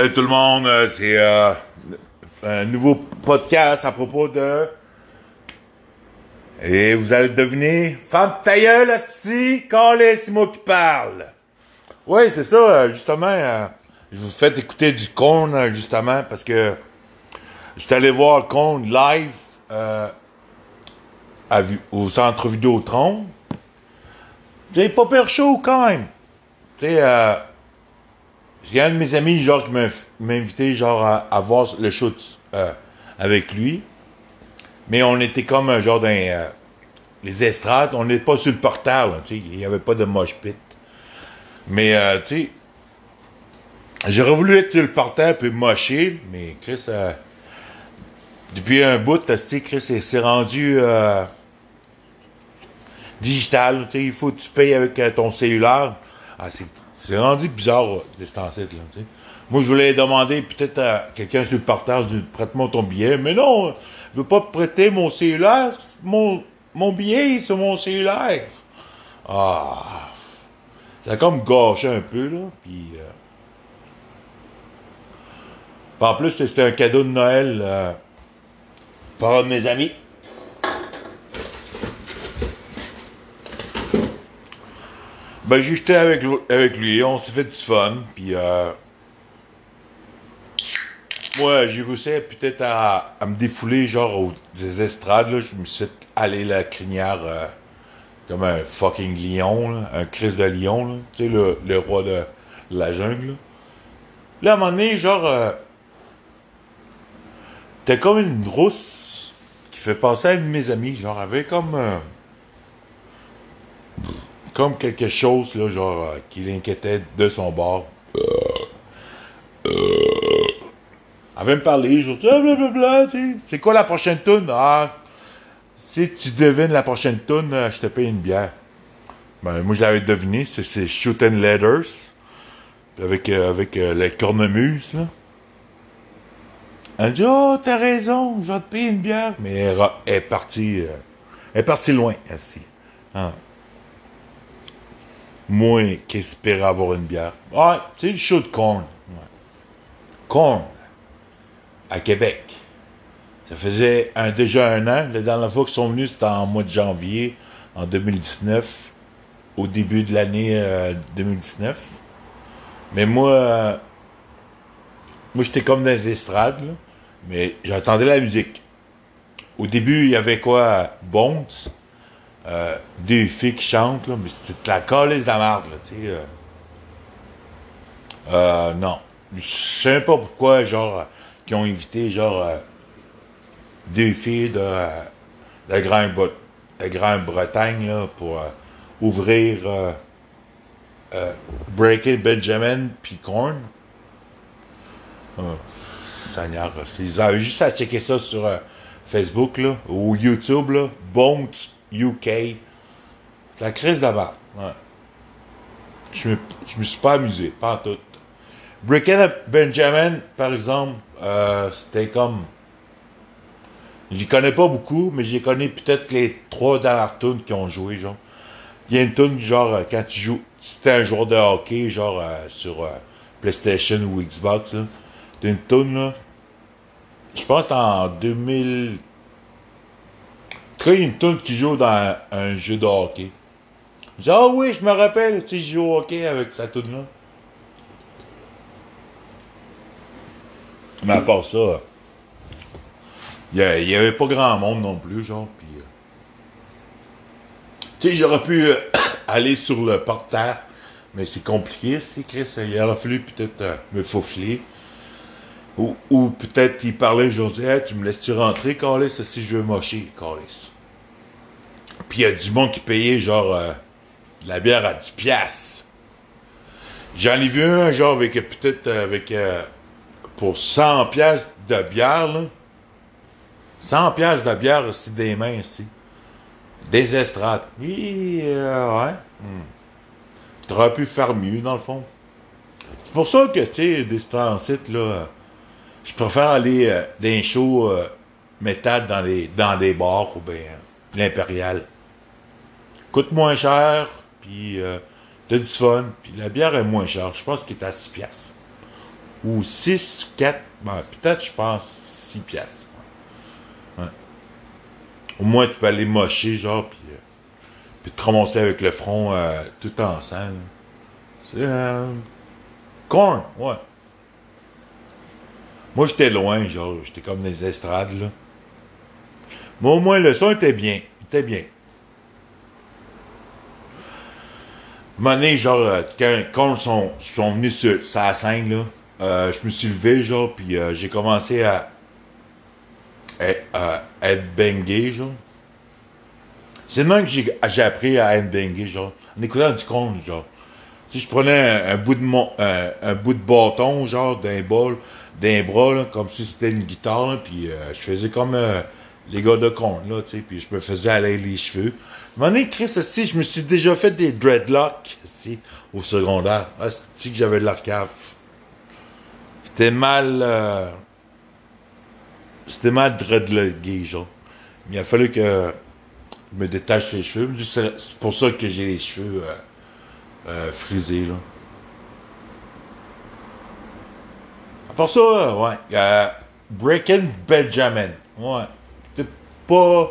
Salut tout le monde, euh, c'est euh, un nouveau podcast à propos de... Et vous allez deviner, femme ta gueule, asti, c'est moi qui parle. Oui, c'est ça, euh, justement, je vous fais écouter du Con, justement, parce que j'étais allé voir Con live au centre Vidéotron. J'ai pas peur chaud quand même. Tu sais, j'ai un de mes amis, genre, qui m'a invité, genre, à, voir le show euh, avec lui. Mais on était comme un genre d'un... euh, les estrades, on n'est pas sur le portal, là, tu sais, il n'y avait pas de mosh pit. Mais, euh, tu sais, j'aurais voulu être sur le portal puis mocher, mais Chris, depuis un bout, tu sais, Chris, c'est rendu digital, tu sais, il faut que tu payes avec ton cellulaire. Ah, c'est c'est rendu bizarre, euh, temps-ci, là. Moi, je voulais demander peut-être à quelqu'un sur le partage, de prête-moi ton billet. Mais non, je veux pas te prêter mon cellulaire. Mon, mon billet sur mon cellulaire. Ah. Ça a comme gâché un peu, là. Puis, euh, en plus, c'était un cadeau de Noël euh, par un de mes amis. Ben, j'ai avec, avec lui, on s'est fait du fun, puis euh, moi, j'ai réussi peut-être à, à me défouler, genre, aux, des estrades, là, je me suis aller la crinière euh, comme un fucking lion, là, un Christ de lion, là, tu sais, le, le roi de la jungle, là. Là, à un moment donné, genre, euh, t'as comme une rousse qui fait penser à une de mes amies, genre, avec comme... euh, comme quelque chose, là, genre, euh, qui l'inquiétait de son bord. Elle vient me parler, je dis, ah, blablabla, c'est quoi la prochaine toune? Ah, si tu devines la prochaine toune, euh, je te paye une bière. Ben, moi, je l'avais deviné, c'est, Shoot and Letters, avec, euh, avec euh, les cornemuses, là. Elle dit, oh, t'as raison, je vais te payer une bière. Mais elle, elle est partie, euh, elle est partie loin, ainsi. Ah moins qu'espérer avoir une bière. Ouais, sais, le show de corn. Ouais. Corn. À Québec. Ça faisait déjà un an. La dernière fois qu'ils sont venus, c'était en mois de janvier, en 2019, au début de l'année euh, 2019. Mais moi, euh, moi j'étais comme dans les estrades, là, mais j'entendais la musique. Au début, il y avait quoi? Bones? Euh, deux filles qui chantent, là, mais c'était de la calice de la marde, tu sais. Euh, non. Je sais pas pourquoi, genre, euh, qu'ils ont invité, genre, deux filles de, de Grande-Bretagne, là, pour ouvrir Breaking Benjamin puis Korn. Seigneur, ils avaient juste à checker ça sur Facebook, là, ou YouTube, là, Bones UK. La crise barre. Ouais. Je me, je me suis pas amusé, pas tout. Breaking Benjamin, par exemple, euh, c'était comme. Je les connais pas beaucoup, mais j'ai connais peut-être les trois dernières tunes qui ont joué, genre. Il y a une tune, genre, euh, quand tu joues, t'es un joueur de hockey, genre, euh, sur euh, PlayStation ou Xbox, là. T'as une tune, là. Je pense que c'était en 2000. A une tune qui joue dans un jeu de hockey. Je dis, ah oui, je me rappelle, tu je joue au hockey avec sa tune là Mais à part ça, il y, a- il y avait pas grand monde non plus, genre, puis... euh, Tu sais, j'aurais pu euh, aller sur le portail, mais c'est compliqué, c'est Chris. Il aurait fallu peut-être euh, me faufiler. Ou, peut-être il parlait aujourd'hui, hey, tu me laisses-tu rentrer, Carlis, si je veux mocher, Carlis? Puis il y a du monde qui payait genre euh, de la bière à 10 piastres. J'en ai vu un genre avec euh, peut-être euh, avec pour 100 piastres de bière là. 100 piastres de bière c'est des mains ici. Des estrades. Oui, ouais. Hmm. T'aurais pu faire mieux dans le fond. C'est pour ça que tu sais des sites là je préfère aller euh, dans les shows euh, métal dans les dans des bars ou bien euh, l'impérial. Coûte moins cher, puis euh, t'as du fun, puis la bière est moins chère. Je pense qu'elle est à 6 piastres. Ou 6, 4, ben, peut-être, je pense, 6 piastres. Au moins, tu peux aller mocher, genre, puis, euh, puis te ramasser avec le front euh, tout ensemble. C'est... Euh, corn, ouais. Moi, j'étais loin, genre, j'étais comme des estrades, là. Mais au moins, le son était bien. Il était bien. Donné, genre, euh, quand, quand ils sont, sont venus sur sa scène, là, euh, je me suis levé, genre, puis euh, j'ai commencé à, à, à être bangé, genre. C'est le même que j'ai, appris à être bangé, genre, en écoutant du con, genre. Si je prenais un, bout de mon, un, bout de bâton, genre, d'un bol, d'un bras, là, comme si c'était une guitare, puis euh, je faisais comme euh, les gars de con, là, tu sais, puis je me faisais aller les cheveux. Moment donné, Chris, je me suis déjà fait des dreadlocks, au secondaire. Ah, si que j'avais de l'arcave. C'était mal, euh, c'était mal dreadlocké, genre. Il a fallu que je me détache les cheveux. C'est pour ça que j'ai les cheveux frisés, là. À part ça, ouais. Euh, Breaking Benjamin. Ouais. C'est pas.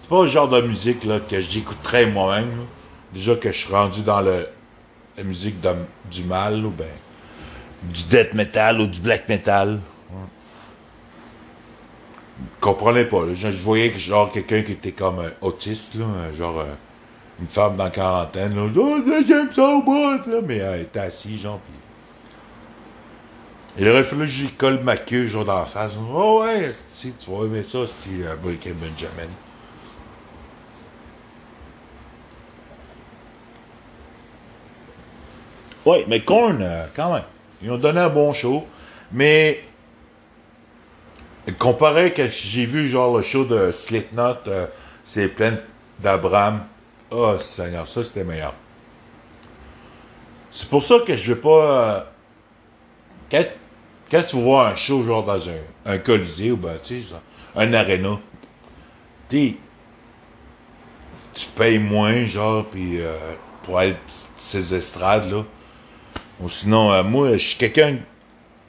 C'est pas le genre de musique là, que j'écouterais moi-même. Déjà que je suis rendu dans le, la musique du mal, ou ben. Du death metal ou du black metal. Je comprenais pas. Je, voyais que genre quelqu'un qui était comme euh, autiste, là, euh, genre une femme dans quarantaine, oh, j'aime ça au mais elle était assise, genre, puis il j'y colle ma queue, genre, dans la face. Oh ouais, si, tu vas aimer ça, c'est euh, Breaking Benjamin. Ouais, mais Korn, euh, quand même. Ils ont donné un bon show. Mais, comparé que j'ai vu, genre, le show de Slipknot, euh, c'est plein d'Abraham. Oh, Seigneur, ça, c'était meilleur. C'est pour ça que je veux pas... euh, quand tu vois un show, genre, dans un, un colisée, ou ben, un arena, tu tu payes moins, genre, puis euh, pour être ces estrades-là. Ou sinon, euh, moi, je suis quelqu'un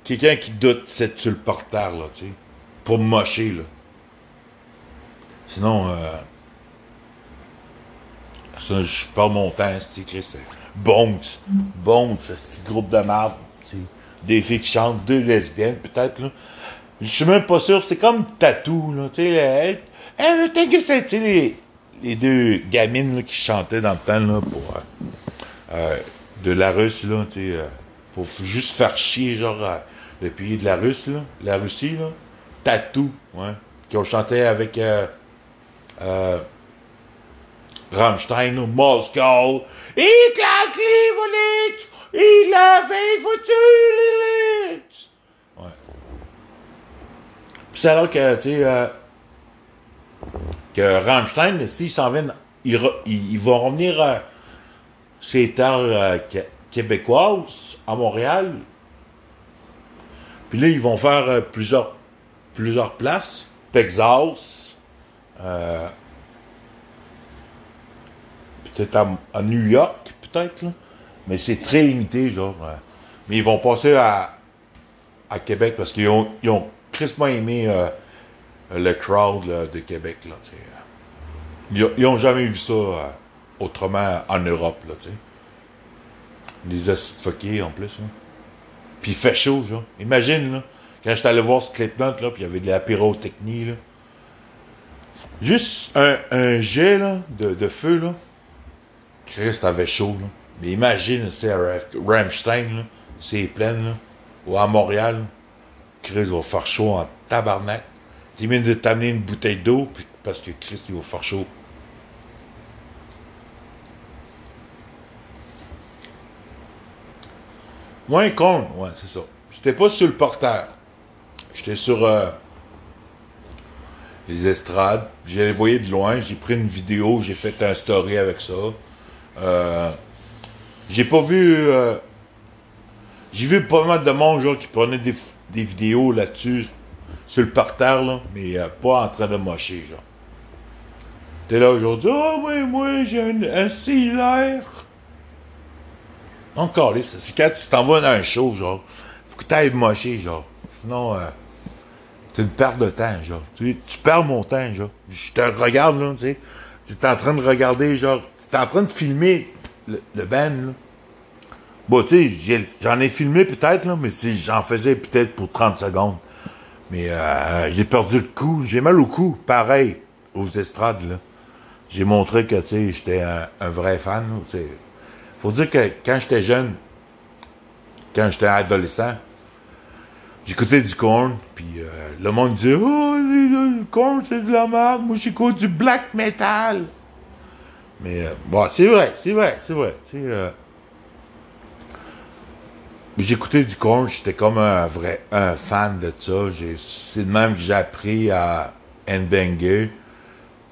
quelqu'un qui doute c'est sur le porteur, là, tu sais, pour mocher, là. Sinon, euh, ça, je perds mon temps, c'est Chris, c'est Bones, Bones, ce petit groupe de marde, des filles qui chantent, deux lesbiennes, peut-être, là. Je suis même pas sûr, c'est comme Tatou, là, tu sais, elle, elle, que c'est, les, les deux gamines, là, qui chantaient dans le temps, là, pour, euh, euh, de la Russe, là, tu sais, euh, pour juste faire chier, genre, euh, le pays de la Russe, là, la Russie, là, Tatou, ouais, qui ont chanté avec, Rammstein, là, Moscow, ich nicht, ich lave vous Ouais. Puis c'est alors que, tu sais, euh, que Rammstein, s'ils s'en viennent, ils, re- ils, ils vont revenir euh, sur les terres euh, qué- québécoises, à Montréal. Puis là, ils vont faire euh, plusieurs, plusieurs places. Texas, peut-être à, à New York, peut-être, là. Mais c'est très limité, genre. euh. Mais ils vont passer à, à Québec parce qu'ils ont, ils ont aimé euh, le crowd de Québec, là. Ils, ils ont jamais vu ça euh, autrement en Europe, là, tu sais. Les fuckés, en plus, là. Puis il fait chaud, genre. Imagine, là, quand j'étais allé voir Slipknot, là, puis il y avait de la pyrotechnie, là. Juste un, jet, là, de, de feu, là. Christ avait chaud, là. Mais imagine, tu sais, à Ra- Rammstein, là, c'est plein. Ou à Montréal. Chris va faire chaud en tabarnak. T'es mieux de t'amener une bouteille d'eau, parce que Chris, il va faire chaud. Moins con, ouais, c'est ça. J'étais pas sur le porteur. J'étais sur euh, les estrades. J'ai les voyé de loin. J'ai pris une vidéo. J'ai fait un story avec ça. Euh, j'ai pas vu. euh, j'ai vu pas mal de monde genre, qui prenait des, des vidéos là-dessus, sur le parterre, là, mais euh, pas en train de mocher, genre. T'es là aujourd'hui, oh, oui, moi, j'ai un, un cellulaire. Encore, là, c'est quand tu t'en vas dans un show, genre, faut que t'ailles mocher, genre. Sinon, euh, c'est une perte de temps, genre. Tu, tu perds mon temps, genre. Je te regarde, là, tu sais. Tu es en train de regarder, genre. Tu es en train de filmer le, le band, là. Bon, tu sais, j'en ai, filmé peut-être, là, mais j'en faisais peut-être pour 30 secondes. Mais euh, j'ai perdu le coup. J'ai mal au cou, pareil, aux estrades, là. J'ai montré que, tu sais, j'étais un, vrai fan, tu. Faut dire que quand j'étais jeune, quand j'étais adolescent, j'écoutais du corn, puis euh, le monde disait Oh, le corn, c'est de la merde, moi j'écoute du black metal. Mais euh, bon, c'est vrai, c'est vrai, c'est vrai. Tu sais, euh, j'écoutais du corn, j'étais comme un vrai un fan de ça. C'est de même que j'ai appris à N-Banger,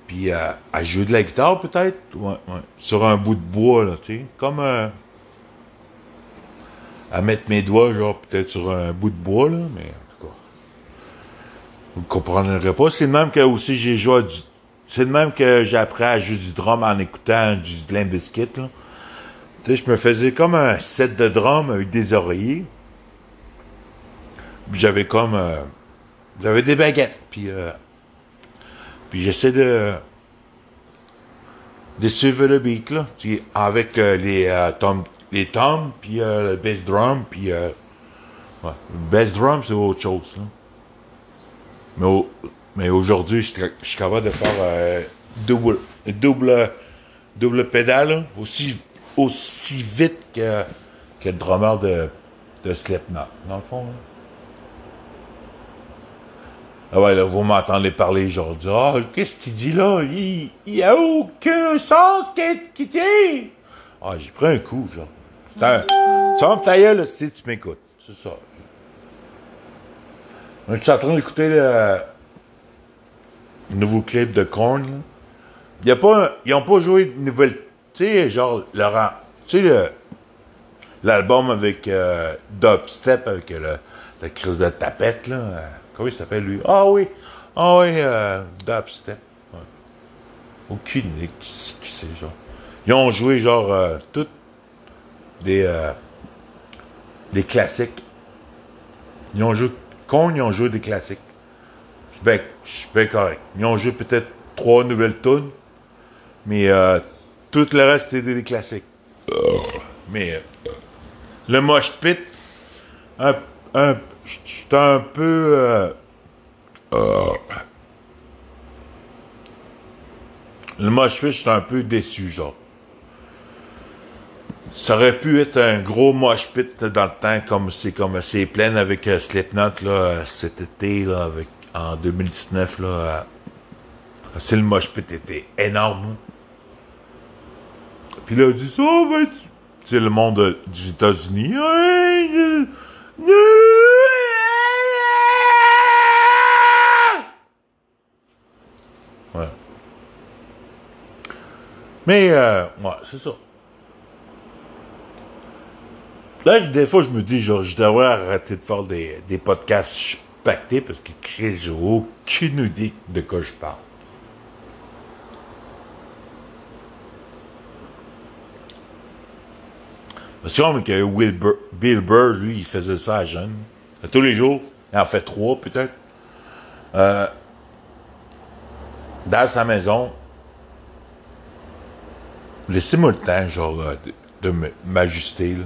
puis à jouer de la guitare peut-être, ouais, sur un bout de bois, là, tu sais, comme un à mettre mes doigts, genre, peut-être sur un bout de bois, là, mais en tout cas. Vous ne comprendrez pas. C'est le même que aussi j'ai joué du. C'est le même que appris à jouer du drum en écoutant du Glen Biscuit, là. Je me faisais comme un set de drum avec des oreillers. J'avais comme. Euh, j'avais des baguettes. Puis. Euh, puis j'essaie de. de suivre le beat, là. Avec euh, les euh, les toms, puis le bass drum, puis le bass drum, c'est autre chose. Mais, au, mais aujourd'hui, je, suis capable de faire euh, double, double, double pédale, aussi, aussi vite que, le drummer de, de Slipknot, dans le fond. Là. Ah ouais, là, vous m'entendez parler aujourd'hui. Ah, qu'est-ce qu'il dit là? Il, il a aucun sens qu'il dit! Ah, j'ai pris un coup, genre. Un, tu vas tailler, là, si tu m'écoutes. C'est ça. Je suis en train d'écouter le, nouveau clip de Korn. Y a pas, ils n'ont pas joué de nouvelle. Tu sais, genre, Laurent, tu sais, l'album avec euh, Dubstep, avec le, la crise de tapette, là. Euh, comment il s'appelle, lui? Ah oui! Ah oui, euh, Dubstep. Aucune idée qui, qui c'est, genre. Ils ont joué, genre, euh, tout des, des classiques. Ils ont joué, ils ont joué des classiques. Ben, je suis bien correct. Ils ont joué peut-être trois nouvelles tunes, mais euh, tout le reste c'était des classiques. Mais euh, le mosh pit, un, j'étais un peu. Euh, le mosh pit, j'étais un peu déçu, genre ça aurait pu être un gros mosh pit dans le temps, comme c'est comme c'est plein avec Slipknot là, cet été là, avec en 2019 là. C'est le mosh pit était énorme. Puis là, on dit ça, oh, ben, c'est le monde des États-Unis. Ouais. Mais, euh, ouais, c'est ça. Là, des fois, je me dis, genre, je devrais arrêter de faire des podcasts parce que j'ai aucune idée de quoi je parle? C'est comme que Will Bill Burr, lui, il faisait ça à jeune. tous les jours. Il en fait trois, peut-être. Euh, dans sa maison. Laissez-moi le temps, genre, euh, de, de m'ajuster, là.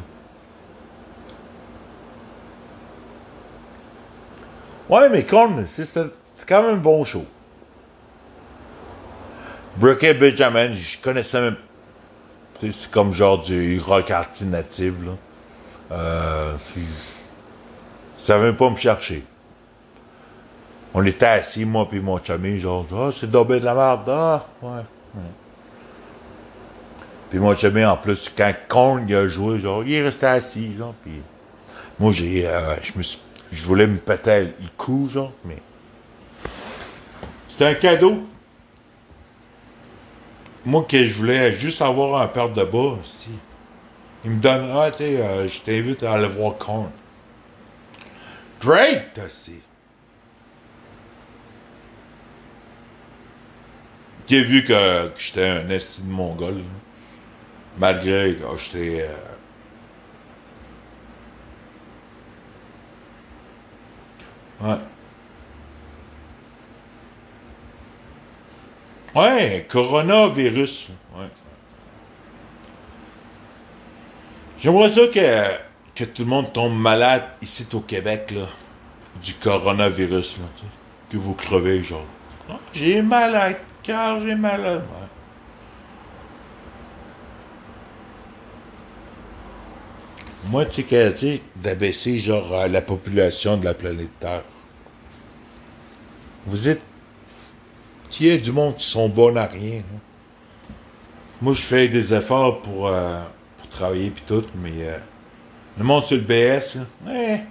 Ouais, mais Korn, c'est quand même un bon show. Brickett Benjamin, je connaissais même. C'est comme genre du rock alternatif, là. Euh, ça veut pas me chercher. On était assis, moi puis mon chummy, genre, ah, c'est dobé de la merde, ah, ouais. ouais. Puis mon chummy, en plus, quand Korn il a joué, genre, il est resté assis, genre, puis moi, j'ai, euh, je me suis je voulais me péter le cou, genre, mais. C'était un cadeau. Moi, que je voulais juste avoir un paire de bas, si. Il me donne, ah, tu euh, je t'invite à aller voir Korn. Great, aussi. J'ai vu que, j'étais un estime mongol. Là. Malgré que j'étais. Euh, Ouais. Ouais, coronavirus. Ouais. J'aimerais ça que, que tout le monde tombe malade ici au Québec, là. Du coronavirus, là. Que vous crevez, genre. Ah, j'ai mal à cœur, j'ai mal. Ouais. Moi, tu sais, que, tu sais, d'abaisser, genre, euh, la population de la planète Terre. Vous êtes il y a du monde qui sont bons à rien. là. Moi, je fais des efforts pour, euh, travailler puis tout, mais euh, le monde sur le BS, là, ouais.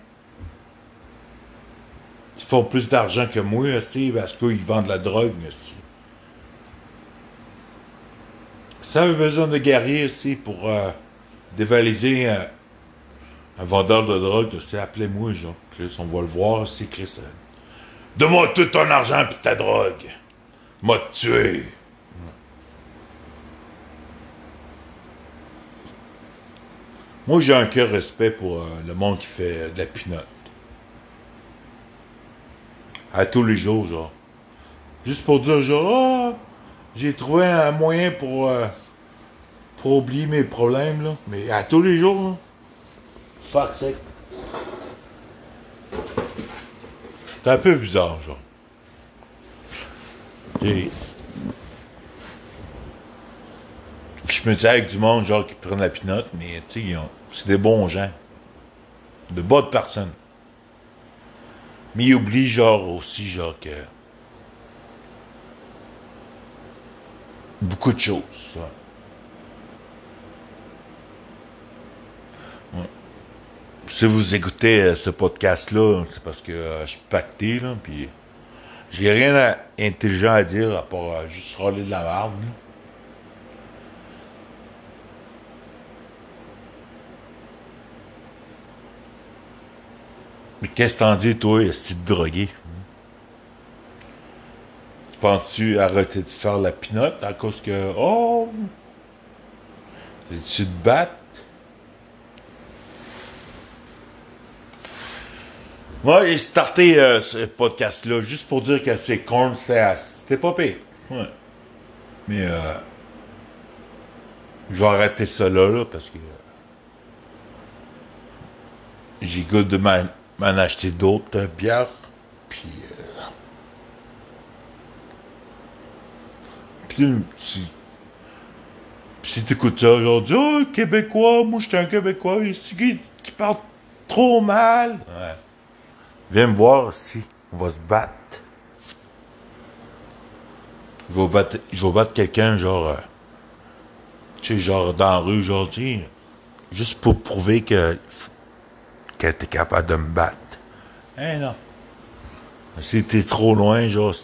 Ils font plus d'argent que moi aussi parce qu'ils vendent de la drogue aussi. Si vous avez besoin de guerriers aussi pour euh, dévaliser un vendeur de drogue, aussi, appelez-moi, genre. Chris, on va le voir aussi, Chris. Donne-moi tout ton argent pis ta drogue. M'a tué. Moi, j'ai un cœur respect pour euh, le monde qui fait euh, de la pinotte. À tous les jours, genre. Juste pour dire, genre, ah, j'ai trouvé un moyen pour, euh, pour oublier mes problèmes, là. Mais à tous les jours, là. Fuck sake. C'est un peu bizarre, genre. Je me dis avec du monde, genre, qui prennent la pinotte, mais tu sais, c'est des bons gens. De bonnes personnes. Mais ils oublient, genre, aussi, genre, que. Beaucoup de choses, ouais. Si vous écoutez euh, ce podcast-là, c'est parce que euh, je suis pacté, là, puis j'ai rien d'intelligent à dire à part euh, juste râler de la merde. Mais qu'est-ce que t'en dis, toi, est de drogué? Tu penses-tu arrêter de faire la pinotte à cause que. Oh! Tu te battes? Moi, j'ai starté euh, ce podcast-là juste pour dire que c'est corn, c'était pas pire. Ouais. Mais euh, je vais arrêter ça là, là parce que euh, j'ai goût de m'en acheter d'autres euh, bières. Puis, euh, puis si, si t'écoutes ça aujourd'hui, oh, Québécois, moi j'étais un Québécois, c'est qui, qui parle trop mal. Ouais. Viens me voir si on va se battre. Je vais battre, je vais battre quelqu'un, genre, euh, tu sais, genre dans la rue, genre, tu sais, juste pour prouver que, que t'es capable de me battre. Hein, non. Si t'es trop loin, genre,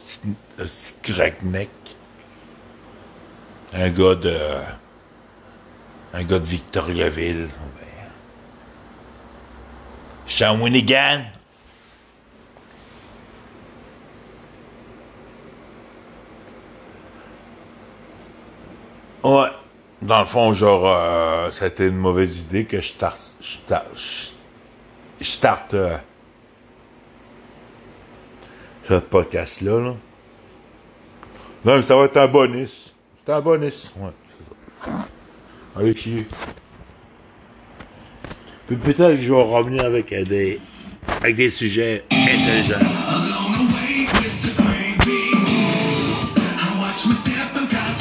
petit crack-neck. Un gars de, un gars de Victoriaville. Ben, Shawinigan. Ouais. Dans le fond, genre, euh, été une mauvaise idée que je starte, je starte, je starte euh, ce podcast-là. Là. Non, ça va être un bonus. C'est un bonus. Ouais, c'est ça. Allez chier. Puis peut-être que je vais revenir avec des, avec des sujets intelligents.